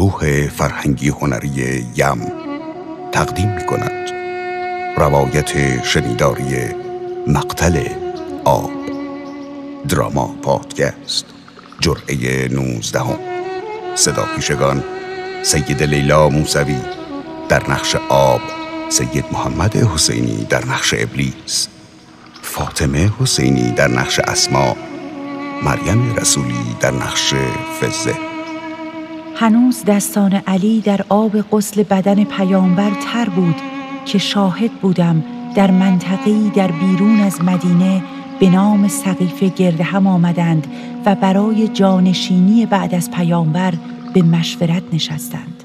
گروه فرهنگی هنری یم تقدیم می کند روایت شنیداری مقتل آب. دراما پادکست. جرعه نوزدهم. صدا پیشگان سید لیلا موسوی در نقش آب سید محمد حسینی در نقش ابلیس فاطمه حسینی در نقش اسما مریم رسولی در نقش فزه هنوز دستان علی در آب غسل بدن پیامبر تر بود که شاهد بودم در منطقی در بیرون از مدینه به نام سقیفه گرد هم آمدند و برای جانشینی بعد از پیامبر به مشورت نشستند.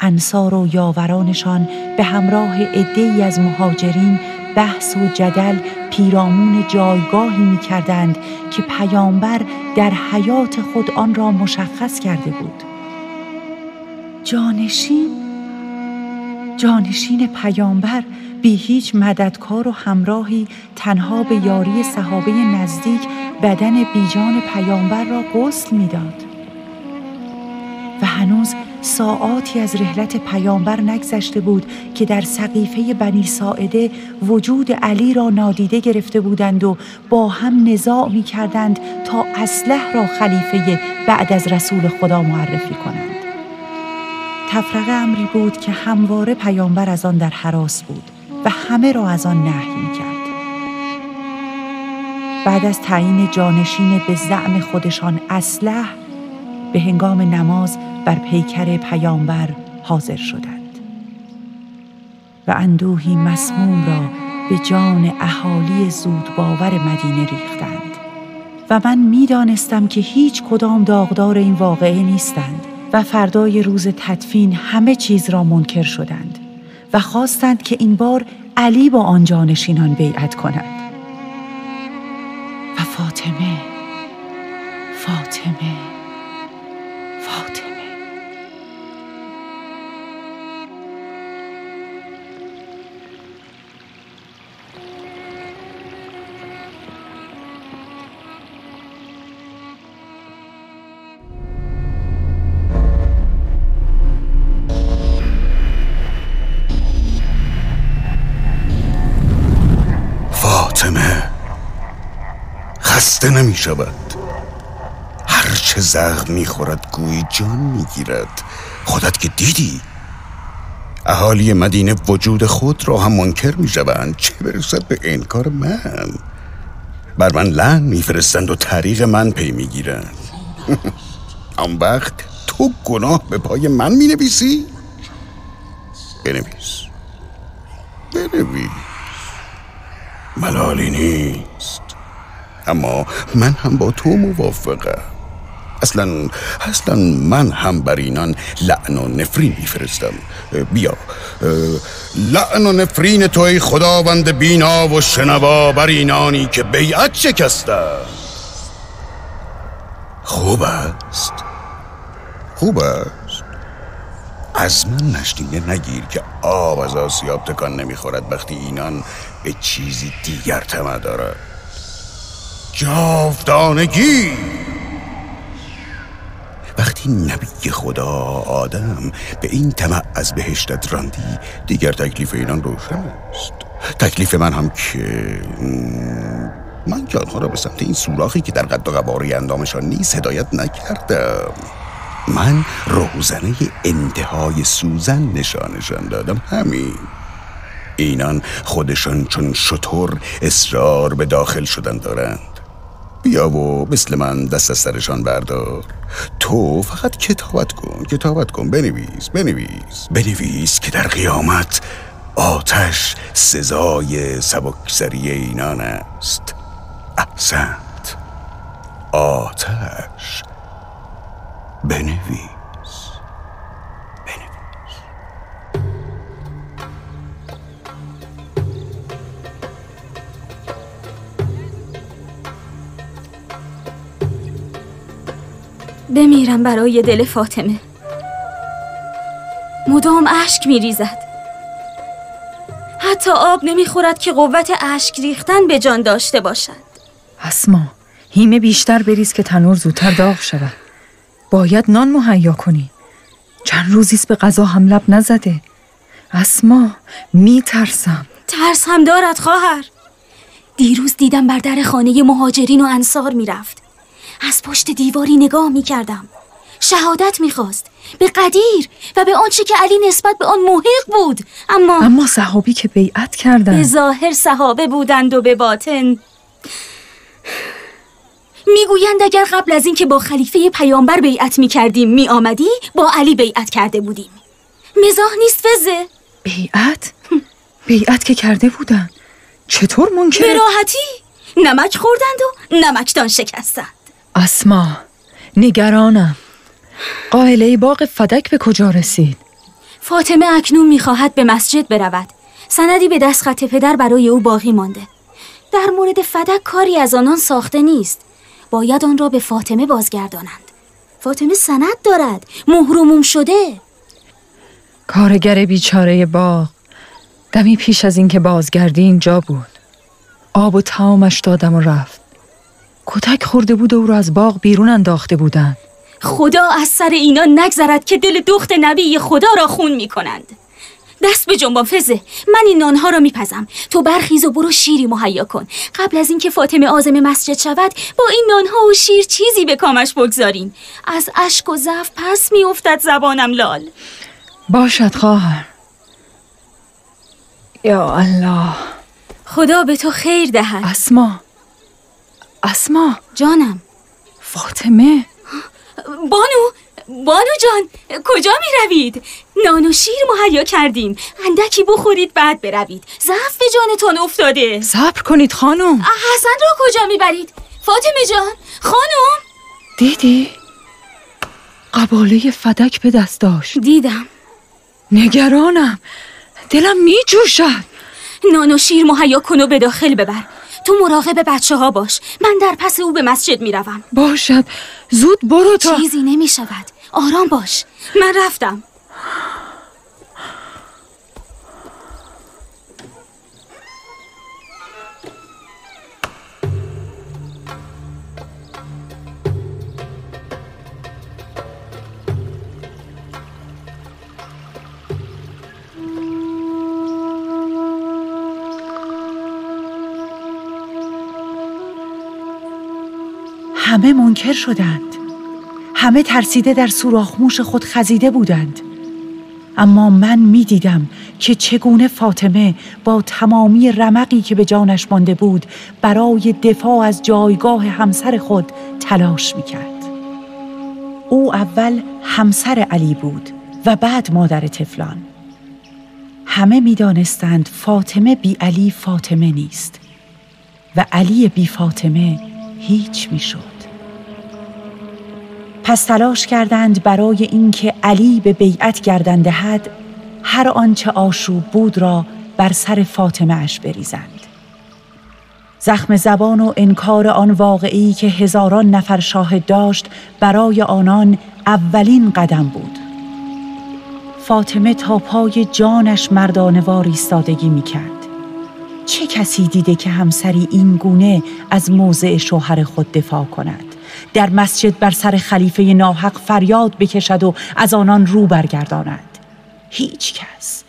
انصار و یاورانشان به همراه عدهای از مهاجرین بحث و جدل پیرامون جایگاهی می کردند که پیامبر در حیات خود آن را مشخص کرده بود. جانشین جانشین پیامبر بی هیچ مددکار و همراهی تنها به یاری صحابه نزدیک بدن بیجان پیامبر را غسل می‌داد ساعاتی از رحلت پیامبر نگذشته بود که در سقیفه بنی ساعده وجود علی را نادیده گرفته بودند و با هم نزاع می کردند تا اسلح را خلیفه بعد از رسول خدا معرفی کنند تفرقه امری بود که همواره پیامبر از آن در حراس بود و همه را از آن نهی می کرد. بعد از تعیین جانشین به زعم خودشان اسلح به هنگام نماز بر پیکر پیامبر حاضر شدند. و اندوهی مسموم را به جان اهالی زود باور مدینه ریختند. و من می‌دانستم که هیچ کدام داغدار این واقعه نیستند و فردای روز تدفین همه چیز را منکر شدند و خواستند که این بار علی با آن جانشینان بیعت کند. و فاطمه خسته نمی شود هرچه زخم می خورد گوی جان می گیرد خودت که دیدی. اهالی مدینه وجود خود را هم منکر می شوند چه برسد به انکار من؟ بر من لن میفرستند و طریق من پی می‌گیرند. آن وقت تو گناه به پای من می نویسی؟ بنویس. بنویس. ملالی نیست. اما من هم با تو موافقم. اصلا اصلا من هم بر اینان لعن و نفرین میفرستم. بیا لعن و نفرین تو ای خداوند بینا و شنوا بر اینانی که بیعت شکسته. خوب است. خوب است. از من نشنیده نگیر که آب از آسیاب تکان نمی‌خورد وقتی اینان به چیزی دیگر تمه دارد جاودانگی. وقتی نبی خدا آدم به این طمع از بهشتت راندی دیگر تکلیف اینان روشن است. تکلیف من هم که من که آنها را به سمت این سوراخی که در قد و قواره اندامشان نیست هدایت نکردم. من روزنه انتهای سوزن نشانشان دادم. همین. اینان خودشان چون شطور اصرار به داخل شدن دارند. بیا و مثل من دست از سرشان بردار. تو فقط کتابت کن کتابت کن بنویس بنویس. بنویس که در قیامت آتش سزای سبکسری اینان است. احسنت آتش. بنویس. بمیرم برای دل فاطمه. مدام اشک میریزد. حتی آب نمی‌خورد که قوت اشک ریختن به جان داشته باشد. اسما هیمه بیشتر بریز که تنور زودتر داغ شود. باید نان مهیا کنی. چند روزیست به غذا هم لب نزده. اسما می ترسم ترس هم دارد خواهر. دیروز دیدم بر در خانه مهاجرین و انصار می‌رفت. از پشت دیواری نگاه می‌کردم. شهادت می‌خواست. به قدیر و به آنچه که علی نسبت به آن محق بود. اما اما صحابی که بیعت کردن به ظاهر صحابه بودند و به باطن. می‌گویند اگر قبل از اینکه با خلیفه پیامبر بیعت می‌کردیم میآمدی با علی بیعت کرده بودیم. مزاح نیست فزه بیعت؟ بیعت که کرده بودن چطور ممکنه؟ به راحتی. نمک خوردند و نمکدان شکستند. اسما نگرانم. قائله باغ فدک به کجا رسید؟ فاطمه اکنون می‌خواهد به مسجد برود. سندی به دست خط پدر برای او باقی مانده. در مورد فدک کاری از آنان ساخته نیست. باید آن را به فاطمه بازگردانند. فاطمه سند دارد. مهرموم شده. کارگر بیچاره باغ دمی پیش از اینکه بازگردی اینجا بود. آب و تمامش دادم و رفت. کتک خورده بود و او را از باغ بیرون انداخته بودند. خدا از سر اینا نگذرد که دل دخت نبی خدا را خون می کنند دست به جنبان فزه. من این نانها را میپزم. تو برخیز و برو شیری مهیا کن. قبل از اینکه فاطمه آزم مسجد شود با این نانها و شیر چیزی به کامش بگذاریم از اشک و ضعف پس میافتد زبانم لال. باشد خواهر. یا الله. خدا به تو خیر دهد. اسما. اسما. جانم. فاطمه. بانو بانو جان کجا می روید؟ نان و شیر مهیا کردیم. اندکی بخورید بعد بروید. ضعف به جانتان افتاده. صبر کنید خانم. حسن را کجا می‌برید؟ فاطمه جان خانم. دیدی؟ قباله فدک به دست داشت. دیدم. نگرانم. دلم می جوشد نان و شیر مهیا کن و به داخل ببر. تو مراقب بچه ها باش. من در پس او به مسجد می روم باشد. زود برو تا چیزی نمی شود آرام باش. من رفتم. همه منکر شدند همه ترسیده در سوراخموش خود خزیده بودند اما من می دیدم که چگونه فاطمه با تمامی رمقی که به جانش مانده بود برای دفاع از جایگاه همسر خود تلاش می کرد. او اول همسر علی بود و بعد مادر تفلان. همه می دانستند فاطمه بی علی فاطمه نیست و علی بی فاطمه هیچ می شد. پس تلاش کردند برای اینکه علی به بیعت گردن دهد هر آنچه آشوب بود را بر سر فاطمه اش بریزند. زخم زبان و انکار آن واقعی که هزاران نفر شاهد داشت برای آنان اولین قدم بود. فاطمه تا پای جانش مردانوار ایستادگی می کرد چه کسی دیده که همسری این گونه از موضع شوهر خود دفاع کند؟ در مسجد بر سر خلیفه ناحق فریاد بکشد و از آنان رو برگرداند. هیچ کس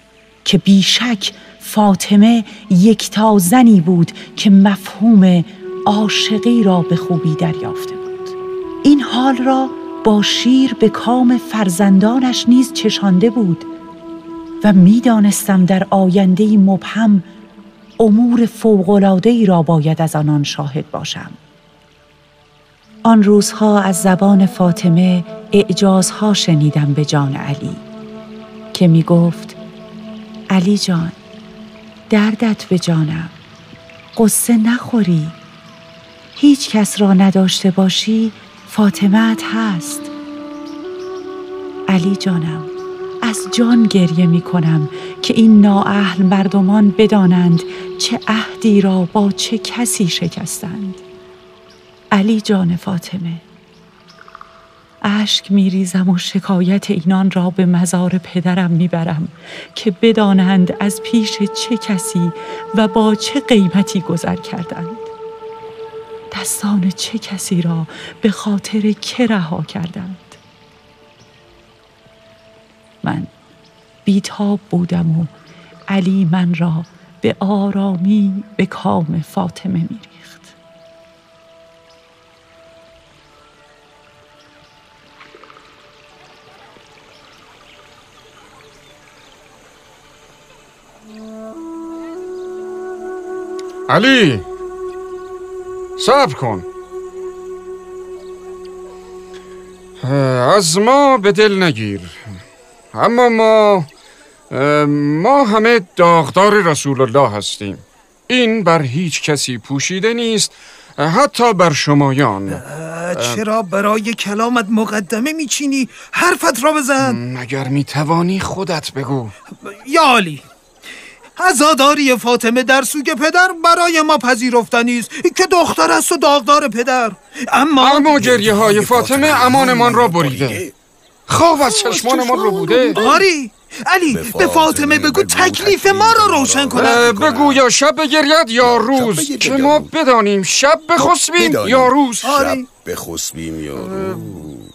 که بیشک فاطمه یکتا زنی بود که مفهوم عاشقی را به خوبی دریافته بود. این حال را با شیر به کام فرزندانش نیز چشانده بود و می‌دانستم در آینده مبهم امور فوق‌العاده‌ای را باید از آنان شاهد باشم. آن روزها از زبان فاطمه اعجازها شنیدم به جان علی که می گفت علی جان دردت به جانم قصه نخوری هیچ کس را نداشته باشی فاطمت هست. علی جانم از جان گریه می کنم که این نااهل مردمان بدانند چه عهدی را با چه کسی شکستند. علی جان فاطمه. اشک میریزم و شکایت اینان را به مزار پدرم می‌برم که بدانند از پیش چه کسی و با چه قیمتی گذر کردند. دستان چه کسی را به خاطر که رها کردند؟ من بیتاب بودم و علی من را به آرامی به کام فاطمه میری علی صبر کن. از ما به دل نگیر. اما ما ما همه داغدار رسول الله هستیم. این بر هیچ کسی پوشیده نیست حتی بر شمایان. چرا برای کلامت مقدمه میچینی؟ حرفت را بزن. مگر می‌توانی خودت بگو؟ یا علی عزاداری فاطمه در سوگ پدر برای ما پذیرفتنی است. که دختر است و داغدار پدر. اما اما گریه های فاطمه امانمان را بریده. خواب از چشمانمان رو بوده. آری علی به فاطمه بگو تکلیف ما را روشن کنه بگو یا شب بگرید یا روز. که ما بدانیم؟ شب بخسبیم یا روز؟ شب بخسبیم یا روز.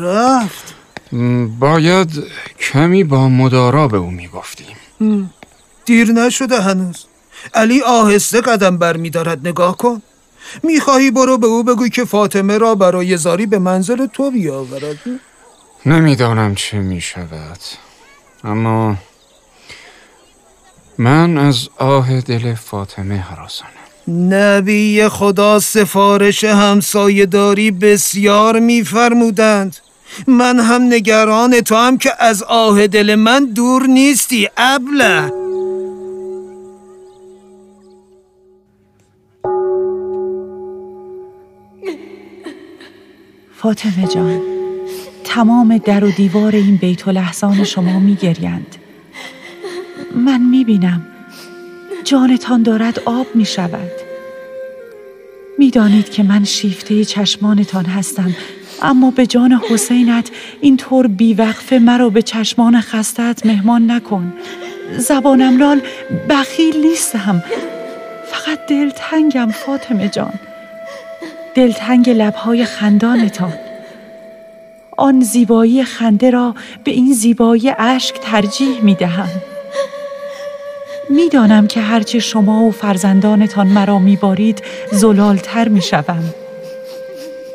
رفت. باید کمی با مدارا به او می‌گفتیم. دیر نشده هنوز. علی آهسته قدم بر می دارد نگاه کن. می‌خواهی برو به او بگوی که فاطمه را برای زاری به منزل تو بیاورد. نمی‌دانم چه می شود اما من از آه دل فاطمه حراسانم. نبی خدا سفارش همسایه داری بسیار میفرمودند. من هم نگران تو هم که از آه دل من دور نیستی ابله. فاطمه جان تمام در و دیوار این بیت و لحظان شما می گریند. من می بینم جانتان دارد آب می شود می دانید که من شیفته چشمانتان هستم. اما به جان حسینت اینطور بیوقفه مرا به چشمان خستت مهمان نکن. زبانم لال بخیل نیستم. فقط دلتنگم فاطمه جان. دلتنگ لبهای خندانتان. آن زیبایی خنده را به این زیبایی اشک ترجیح می دهم می‌دانم که هرچه شما و فرزندانتان مرا میبارید زلالتر می شوم.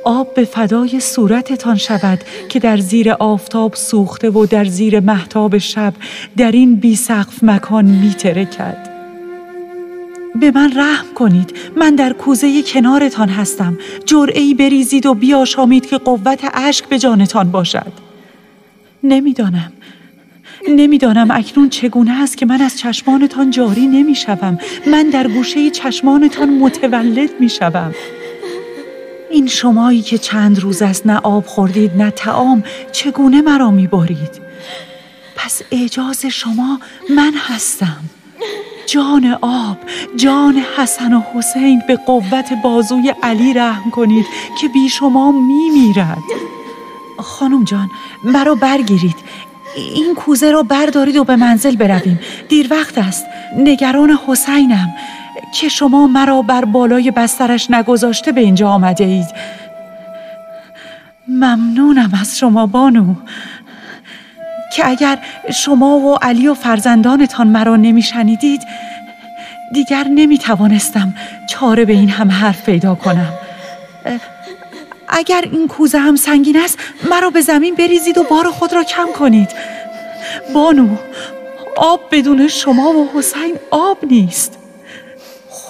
آب به فدای صورتتان شود که در زیر آفتاب سوخته و در زیر محتاب شب در این بی سقف مکان می ترکد. به من رحم کنید. من در کوزه کنارتان هستم. جرعی بریزید و بیاشامید که قوت اشک به جانتان باشد. نمی‌دانم. نمی‌دانم اکنون چگونه است که من از چشمانتان جاری نمی‌شوم. من در گوشه چشمانتان متولد می‌شوم. این شمایی که چند روز است نه آب خوردید نه تعام چگونه مرا میبارید پس اعجاز شما من هستم. جان آب جان حسن و حسین به قوت بازوی علی رحم کنید که بی شما میمیرد. خانم جان مرا برگیرید. این کوزه را بردارید و به منزل برویم. دیر وقت است. نگران حسینم. که شما مرا بر بالای بسترش نگذاشته به اینجا آمده اید. ممنونم از شما بانو. که اگر شما و علی و فرزندانتان مرا نمیشنیدید دیگر نمی توانستم چاره به این هم حرف پیدا کنم. اگر این کوزه هم سنگین است مرا به زمین بریزید و بار خود را کم کنید. بانو آب بدون شما و حسین آب نیست.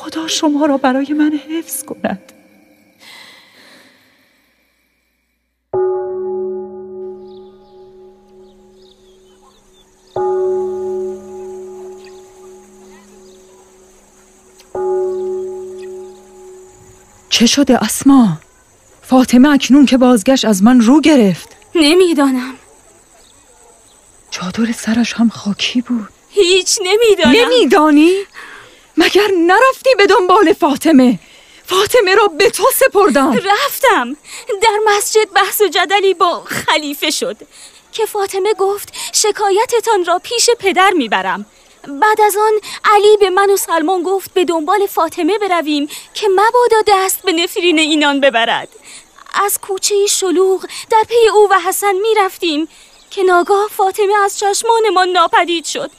خدا شما را برای من حفظ کند. چه شده اسما؟ فاطمه اکنون که بازگشت از من رو گرفت. نمی‌دانم. چادر سرش هم خاکی بود. هیچ نمی‌دانم. نمیدانی؟ مگر نرفتی به دنبال فاطمه؟ فاطمه را به تو سپردم. رفتم. در مسجد بحث و جدلی با خلیفه شد. که فاطمه گفت شکایتتان را پیش پدر می‌برم. بعد از آن علی به من و سلمان گفت به دنبال فاطمه برویم که مبادا دست به نفرین اینان ببرد. از کوچه شلوغ در پی او و حسن می رفتیم که ناگاه فاطمه از چشمان ما ناپدید شد.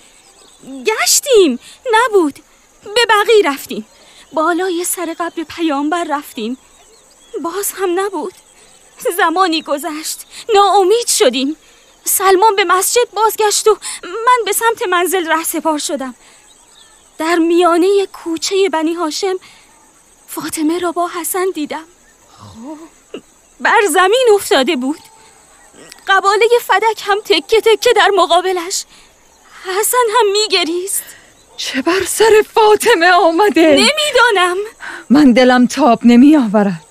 گشتیم. نبود. به بقی رفتیم. بالای سر قبر پیامبر رفتیم. باز هم نبود. زمانی گذشت. ناامید شدیم. سلمان به مسجد بازگشت و من به سمت منزل ره سپار شدم. در میانه کوچه بنی هاشم فاطمه را با حسن دیدم. بر زمین افتاده بود. قباله فدک هم تکه تکه در مقابلش. حسن هم میگریست. چه بر سر فاطمه آمده؟ نمی‌دانم. من دلم تاب نمی آورد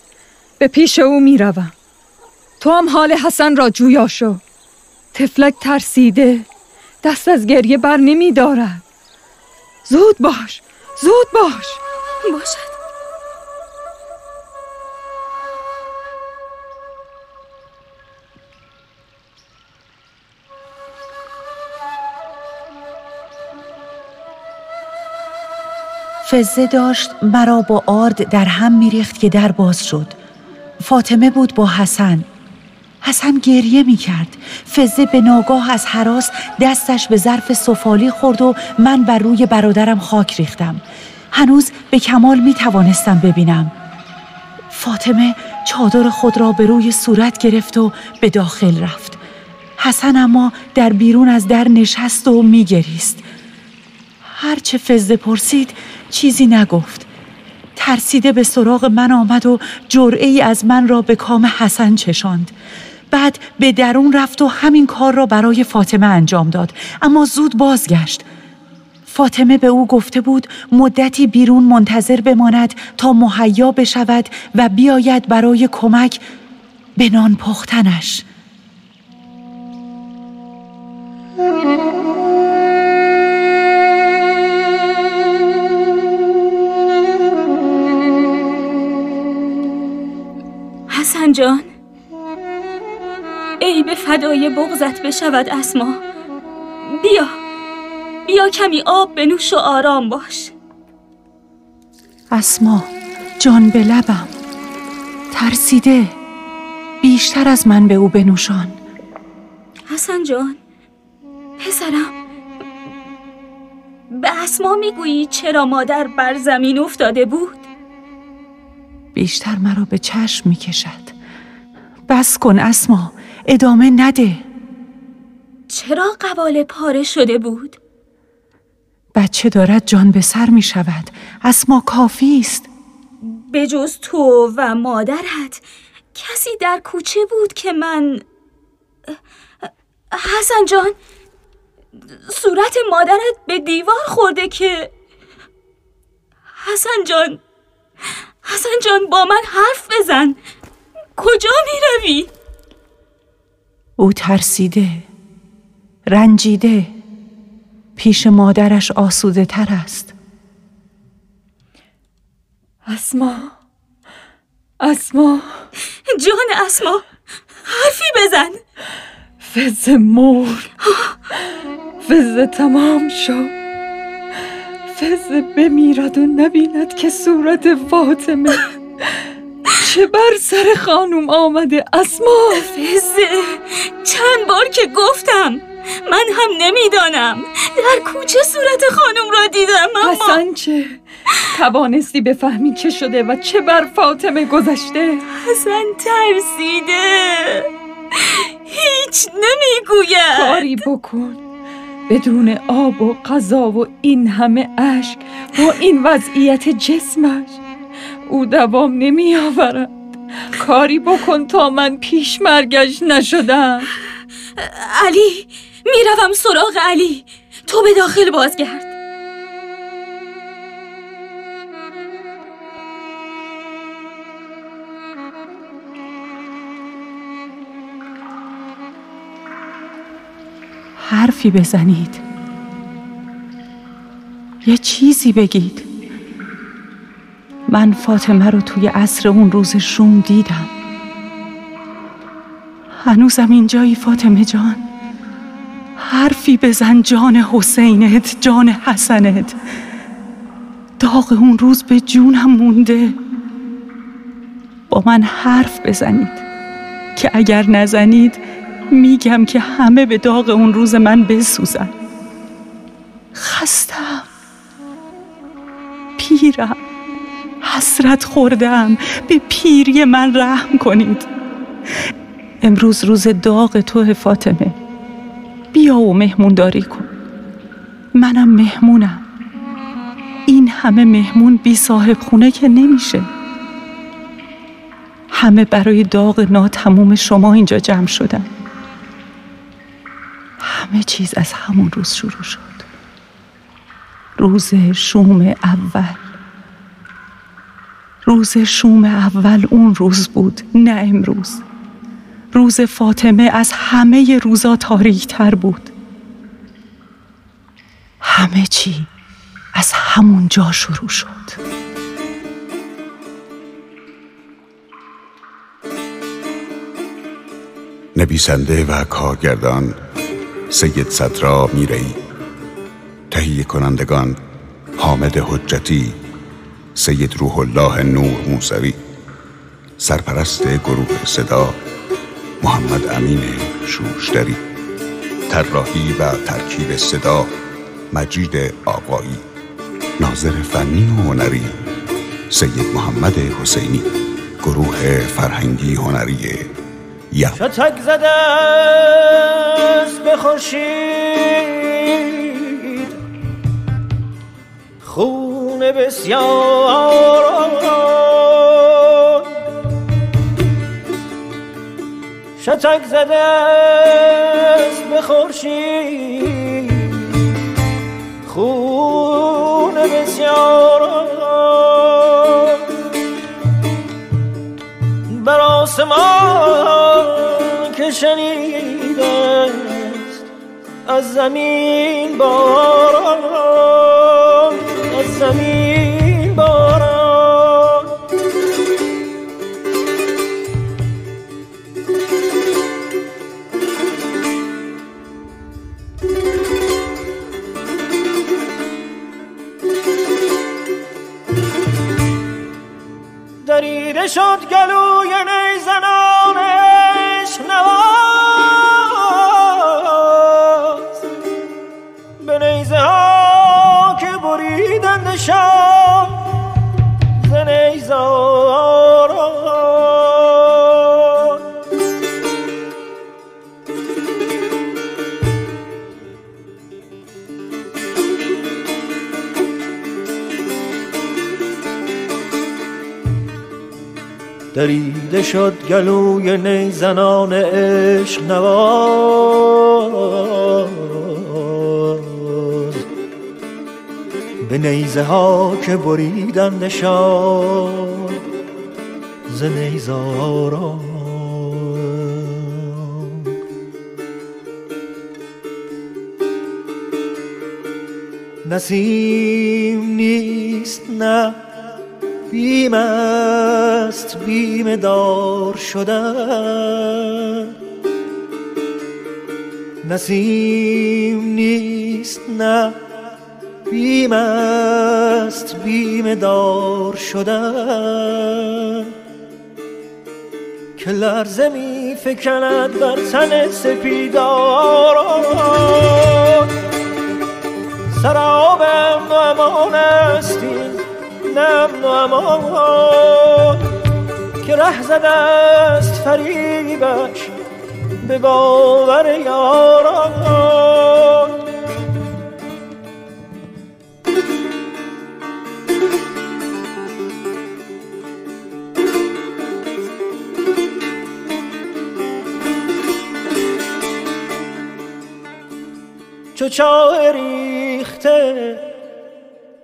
به پیش او می روم تو هم حال حسن را جویا شو. تفلک ترسیده دست از گریه بر نمی دارد زود باش زود باش. باشد. فزه داشت مرا با آرد در هم میریخت که در باز شد. فاطمه بود با حسن. حسن گریه می کرد فزه به ناگاه از حراس دستش به ظرف سفالی خورد و من بر روی برادرم خاک ریختم. هنوز به کمال می توانستم ببینم. فاطمه چادر خود را به روی صورت گرفت و به داخل رفت. حسن اما در بیرون از در نشست و می گریست هرچه فزه پرسید چیزی نگفت. ترسیده به سراغ من آمد و جرعه ای از من را به کام حسن چشاند. بعد به درون رفت و همین کار را برای فاطمه انجام داد. اما زود بازگشت. فاطمه به او گفته بود مدتی بیرون منتظر بماند تا مهیا بشود و بیاید برای کمک به نان پختنش. جان. ای به فدای بغزت بشود اسما. بیا. بیا کمی آب بنوش و آرام باش. اسما جان به لبم. ترسیده. بیشتر از من به او بنوشان. حسن جان پسرم. به اسما می‌گویی چرا مادر بر زمین افتاده بود؟ بیشتر مرا به چشم می‌کشد. بس کن اسما ادامه نده. چرا قبال پاره شده بود؟ بچه دارد جان به سر می شود. اسما کافی است. به جز تو و مادرت کسی در کوچه بود که من حسن جان صورت مادرت به دیوار خورده که حسن جان حسن جان با من حرف بزن. کجا می روی؟ او ترسیده رنجیده پیش مادرش آسوده تر است. اسما اسما. جان اسما حرفی بزن. فز مرد فز تمام شد فز بمیرد و نبیند که صورت فاطمه. چه بر سر خانوم آمده اسما فزه چند بار که گفتم من هم نمی‌دانم. در کوچه صورت خانم را دیدم اما حسن چه؟ توانستی بفهمی چه شده و چه بر فاطمه گذشته؟ حسن ترسیده. هیچ نمی‌گوید. کاری بکن. بدون آب و غذا و این همه اشک با این وضعیت جسمش. او دوام نمی آورد کاری بکن تا من پیش مرگش نشدم. علی می‌روم سراغ علی. تو به داخل بازگرد. حرفی بزنید. یه چیزی بگید. من فاطمه رو توی عصر اون روز شوم دیدم. هنوزم اینجایی فاطمه جان. حرفی بزن جان حسینت جان حسنت. داغ اون روز به جونم مونده. با من حرف بزنید که اگر نزنید میگم که همه به داغ اون روز من بسوزن. خستم. پیرم. حسرت خوردم. به پیری من رحم کنید. امروز روز داغ تو فاطمه. بیا و مهمونداری کن. منم مهمونم. این همه مهمون بی صاحب خونه که نمیشه. همه برای داغ ناتموم شما اینجا جمع شدن. همه چیز از همون روز شروع شد. روز شوم اول. روز شوم اول اون روز بود نه امروز. روز فاطمه از همه روزا تاریک تر بود. همه چی از همون جا شروع شد. نویسنده و کارگردان سید صدرا میرئی تهیه کنندگان حامد حجتی سید روح الله نور موسوی سرپرست گروه صدا محمد امین شوشتری طراحی و ترکیب صدا مجید آقایی ناظر فنی و هنری سید محمد حسینی گروه فرهنگی هنری یا. شتک زده است به خورشید خون بسیار شتک زده است به خورشید. خون بسیار بر آسمان که شنیده است از زمین باران از شام ز نیزاران دریده شد گلوی نیزنان عشق نواز به نیزه ها که بریدن نشان ز نیزاران نسیم نیست نه بیم است بیم دار شدن. نسیم نیست نه بیم است بیم دار شدن. که لرزه می فکند بر تن سپیداران. سراب امن و امان است نه امن و امان که ره زده است فریبش به باور یاران. چو چاه ریخته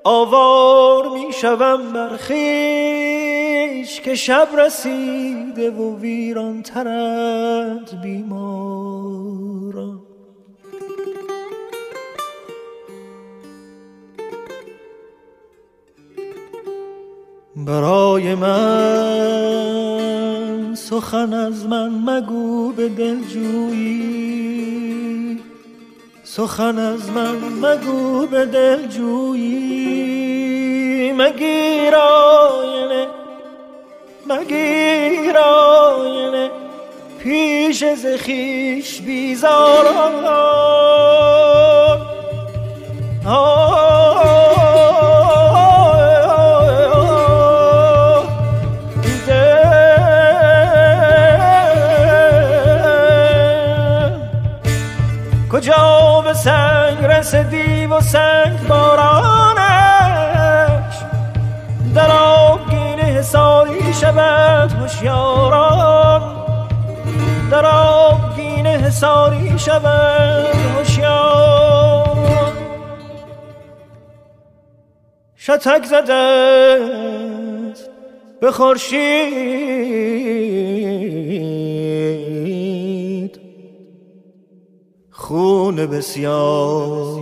آوار می شوم بر خویش که شب رسیده و ویران ترند بیماران برای من سخن از من مگو به دلجویی. سخن از من مگو به دلجویی. مگیر آینه مگیر آینه. پیش زخیش بیزاران کجا سنگ رسدی و سنگ بارانش. در آبگین حساری شود هوشیاران. در آبگین حساری شود هوشیار شتک زده به خورشید. خون بسیار.